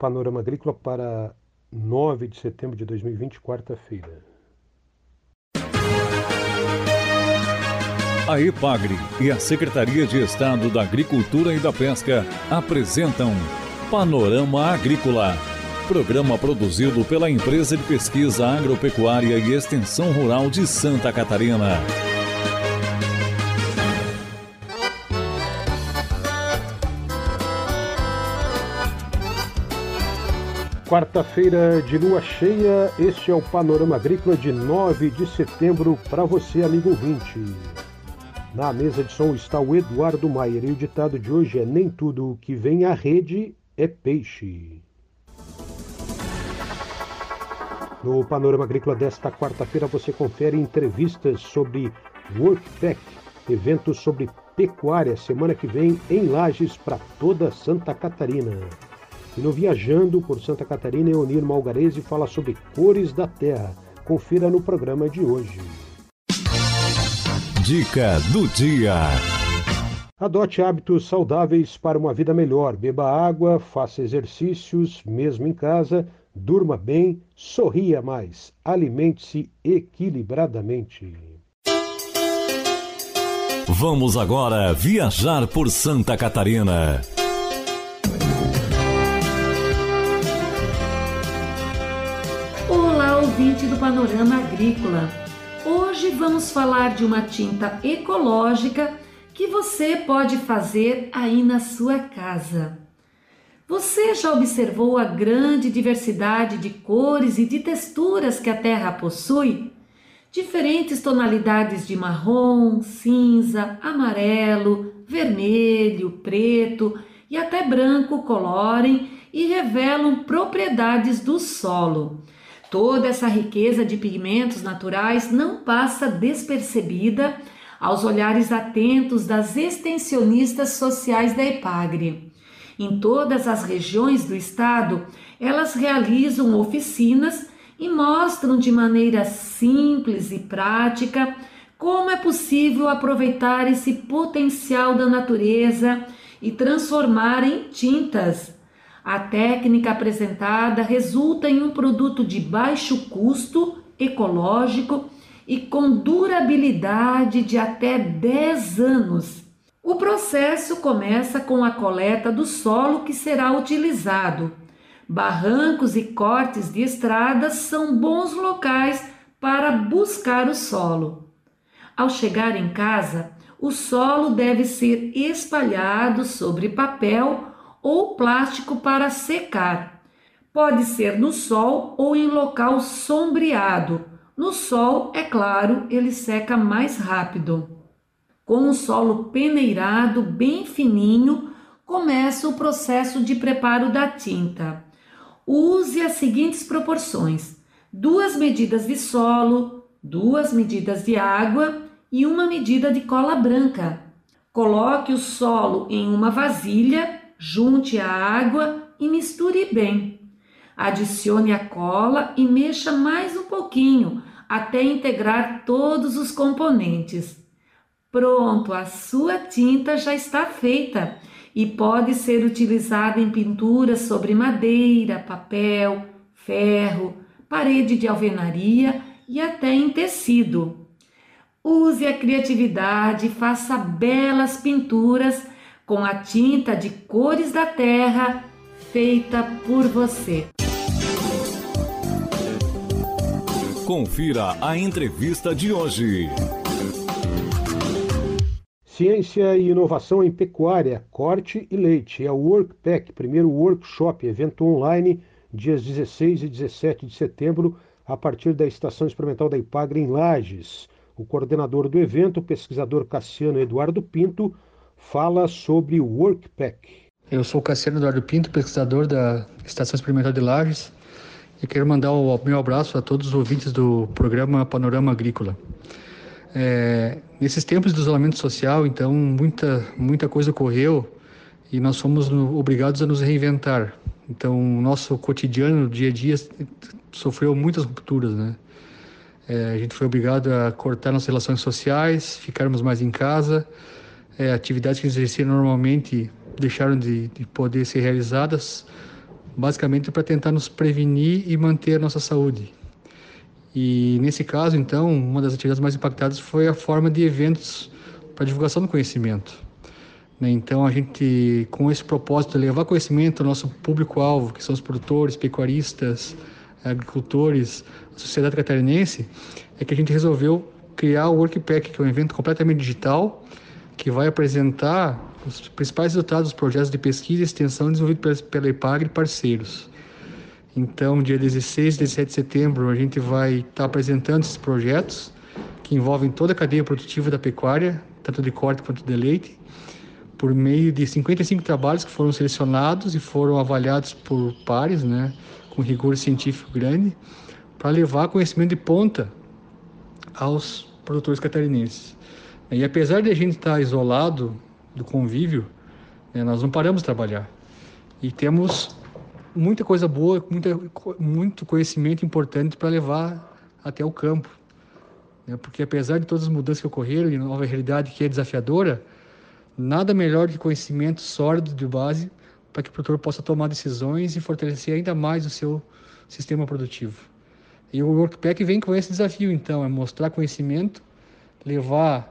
Panorama Agrícola para 9 de setembro de 2020, quarta-feira. A EPAGRE e a Secretaria de Estado da Agricultura e da Pesca apresentam Panorama Agrícola, programa produzido pela Empresa de Pesquisa Agropecuária e Extensão Rural de Santa Catarina. Quarta-feira de lua cheia, este é o Panorama Agrícola de 9 de setembro para você, amigo ouvinte. Na mesa de som está o Eduardo Maier e o ditado de hoje é: Nem tudo que vem à rede é peixe. No Panorama Agrícola desta quarta-feira você confere entrevistas sobre Workpack, evento sobre pecuária, semana que vem em Lages para toda Santa Catarina. E no Viajando por Santa Catarina, Eunir Malgarese fala sobre cores da terra. Confira no programa de hoje. Dica do dia. Adote hábitos saudáveis para uma vida melhor. Beba água, faça exercícios, mesmo em casa, durma bem, sorria mais, alimente-se equilibradamente. Vamos agora viajar por Santa Catarina. Ouvinte do Panorama Agrícola. Hoje vamos falar de uma tinta ecológica que você pode fazer aí na sua casa. Você já observou a grande diversidade de cores e de texturas que a terra possui? Diferentes tonalidades de marrom, cinza, amarelo, vermelho, preto e até branco colorem e revelam propriedades do solo. Toda essa riqueza de pigmentos naturais não passa despercebida aos olhares atentos das extensionistas sociais da EPAGRE. Em todas as regiões do estado, elas realizam oficinas e mostram de maneira simples e prática como é possível aproveitar esse potencial da natureza e transformar em tintas a técnica apresentada resulta em um produto de baixo custo, ecológico e com durabilidade de até 10 anos. O processo começa com a coleta do solo que será utilizado. Barrancos e cortes de estradas são bons locais para buscar o solo. Ao chegar em casa, o solo deve ser espalhado sobre papel ou plástico para secar. Pode ser no sol ou em local sombreado. No sol, é claro, ele seca mais rápido. Com o solo peneirado bem fininho, começa o processo de preparo da tinta. Use as seguintes proporções: duas medidas de solo, duas medidas de água e uma medida de cola branca. Coloque o solo em uma vasilha Junte a água e misture bem. Adicione a cola e mexa mais um pouquinho até integrar todos os componentes. Pronto, a sua tinta já está feita e pode ser utilizada em pinturas sobre madeira, papel, ferro, parede de alvenaria e até em tecido. Use a criatividade e faça belas pinturas com a tinta de cores da terra feita por você. Confira a entrevista de hoje. Ciência e inovação em pecuária, corte e leite. É o Workpack, primeiro workshop, evento online, dias 16 e 17 de setembro, a partir da Estação Experimental da Ipagre em Lages. O coordenador do evento, o pesquisador Cassiano Eduardo Pinto, fala sobre o Workpack. Eu sou Cassiano Eduardo Pinto, pesquisador da Estação Experimental de Lages, e quero mandar o meu abraço a todos os ouvintes do programa Panorama Agrícola. É, nesses tempos de isolamento social, então, muita, muita coisa ocorreu e nós fomos obrigados a nos reinventar. Então, o nosso cotidiano, dia a dia, sofreu muitas rupturas, né? É, a gente foi obrigado a cortar nossas relações sociais, ficarmos mais em casa, é, atividades que exerciam normalmente deixaram de, de, poder ser realizadas basicamente para tentar nos prevenir e manter a nossa saúde. E nesse caso, então, uma das atividades mais impactadas foi a forma de eventos para divulgação do conhecimento. Né? Então, a gente, com esse propósito de levar conhecimento ao nosso público-alvo, que são os produtores, pecuaristas, agricultores, a sociedade catarinense, é que a gente resolveu criar o Workpack, que é um evento completamente digital, que vai apresentar os principais resultados dos projetos de pesquisa e extensão desenvolvidos pela EPAGRE e parceiros. Então, dia 16 e 17 de setembro, a gente vai estar tá apresentando esses projetos que envolvem toda a cadeia produtiva da pecuária, tanto de corte quanto de leite, por meio de 55 trabalhos que foram selecionados e foram avaliados por pares, né, com rigor científico grande, para levar conhecimento de ponta aos produtores catarinenses. E apesar de a gente estar isolado do convívio, né, nós não paramos de trabalhar. E temos muita coisa boa, muita, muito conhecimento importante para levar até o campo. Né? Porque apesar de todas as mudanças que ocorreram e nova realidade que é desafiadora, nada melhor que conhecimento sólido de base para que o produtor possa tomar decisões e fortalecer ainda mais o seu sistema produtivo. E o Workpack vem com esse desafio, então, é mostrar conhecimento, levar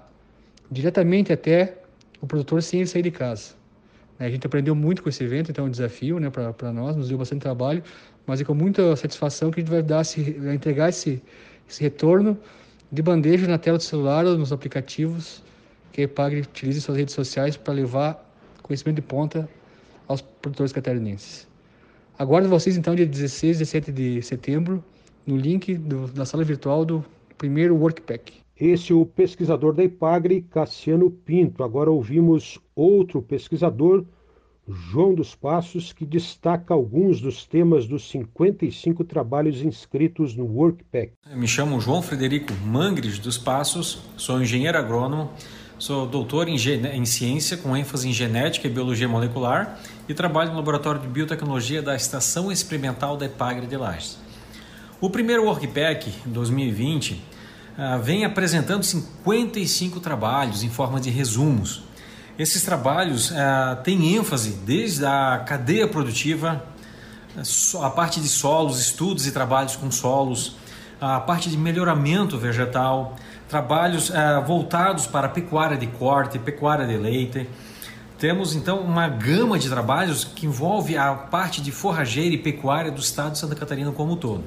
diretamente até o produtor sem ele sair de casa. A gente aprendeu muito com esse evento, então é um desafio né, para nós, nos deu bastante trabalho, mas é com muita satisfação que a gente vai, dar, vai entregar esse, esse retorno de bandeja na tela do celular ou nos aplicativos que a EPAGRE utiliza em suas redes sociais para levar conhecimento de ponta aos produtores catarinenses. Aguardo vocês então dia 16 e 17 de setembro no link do, da sala virtual do primeiro Workpack. Esse é o pesquisador da IPAGRE, Cassiano Pinto. Agora ouvimos outro pesquisador, João dos Passos, que destaca alguns dos temas dos 55 trabalhos inscritos no Workpack. Me chamo João Frederico Mangres dos Passos, sou engenheiro agrônomo, sou doutor em, em ciência com ênfase em genética e biologia molecular e trabalho no laboratório de biotecnologia da Estação Experimental da IPAGRE de Lages. O primeiro Workpack 2020 ah, vem apresentando 55 trabalhos em forma de resumos. Esses trabalhos uh, têm ênfase desde a cadeia produtiva, a parte de solos, estudos e trabalhos com solos, a parte de melhoramento vegetal, trabalhos voltados para pecuária de corte, pecuária de leite. Temos então uma gama de trabalhos que envolve a parte de forrageira e pecuária do estado de Santa Catarina como um todo.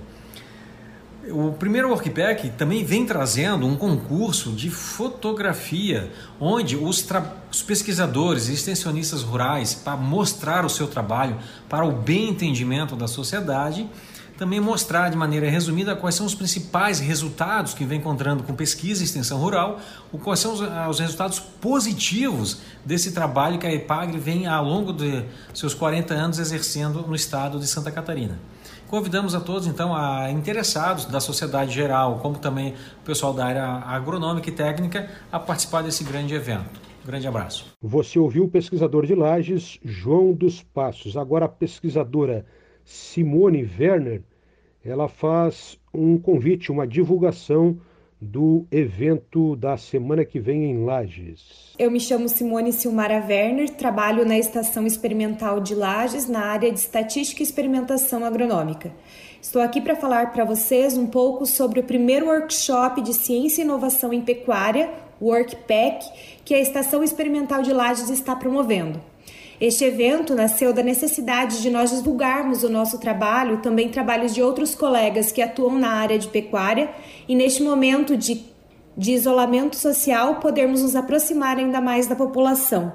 O primeiro Workpack também vem trazendo um concurso de fotografia, onde os, os, pesquisadores e extensionistas rurais, para mostrar o seu trabalho para o bem entendimento da sociedade, também mostrar de maneira resumida quais são os principais resultados que vem encontrando com pesquisa e extensão rural, quais são os, os resultados positivos desse trabalho que a EPAGRE vem ao longo de seus 40 anos exercendo no estado de Santa Catarina. Convidamos a todos, então, a interessados da sociedade geral, como também o pessoal da área agronômica e técnica, a participar desse grande evento. Um grande abraço. Você ouviu o pesquisador de Lages, João dos Passos. Agora a pesquisadora Simone Werner, ela faz um convite, uma divulgação do evento da semana que vem em Lages. Eu me chamo Simone Silmara Werner, trabalho na Estação Experimental de Lages na área de Estatística e Experimentação Agronômica. Estou aqui para falar para vocês um pouco sobre o primeiro workshop de Ciência e Inovação em Pecuária, Workpack, que a Estação Experimental de Lages está promovendo. Este evento nasceu da necessidade de nós divulgarmos o nosso trabalho, também trabalhos de outros colegas que atuam na área de pecuária, e neste momento de, de isolamento social, podermos nos aproximar ainda mais da população,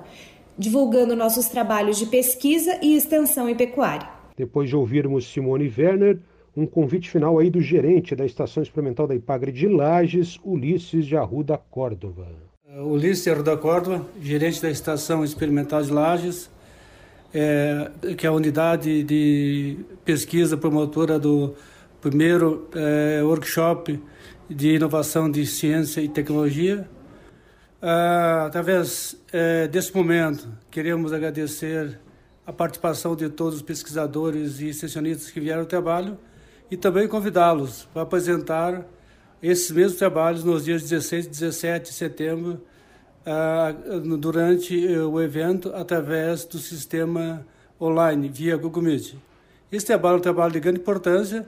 divulgando nossos trabalhos de pesquisa e extensão em pecuária. Depois de ouvirmos Simone Werner, um convite final aí do gerente da Estação Experimental da Ipagre de Lages, Ulisses de Arruda Córdova. Ulisses de Arruda Córdova, gerente da Estação Experimental de Lages, é, que é a unidade de pesquisa promotora do primeiro é, workshop de inovação de ciência e tecnologia. Ah, através é, desse momento, queremos agradecer a participação de todos os pesquisadores e extensionistas que vieram ao trabalho e também convidá-los para apresentar esses mesmos trabalhos nos dias 16 e 17 de setembro uh, durante uh, o evento através do sistema online, via Google Meet. Esse trabalho é um trabalho de grande importância,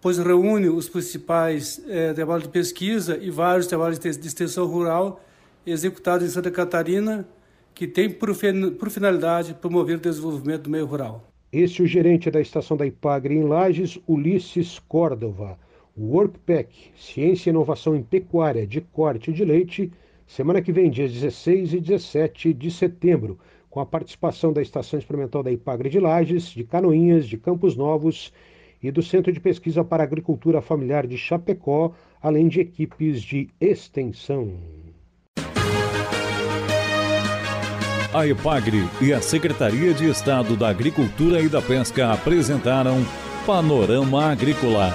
pois reúne os principais é, trabalhos de pesquisa e vários trabalhos de extensão rural executados em Santa Catarina, que tem por, por finalidade promover o desenvolvimento do meio rural. Esse é o gerente da estação da Ipagre em Lages, Ulisses Córdova. O Workpack, Ciência e Inovação em Pecuária de Corte de Leite, semana que vem, dias 16 e 17 de setembro, com a participação da Estação Experimental da Ipagre de Lages, de Canoinhas, de Campos Novos e do Centro de Pesquisa para Agricultura Familiar de Chapecó, além de equipes de extensão. A EPAGRE e a Secretaria de Estado da Agricultura e da Pesca apresentaram Panorama Agrícola,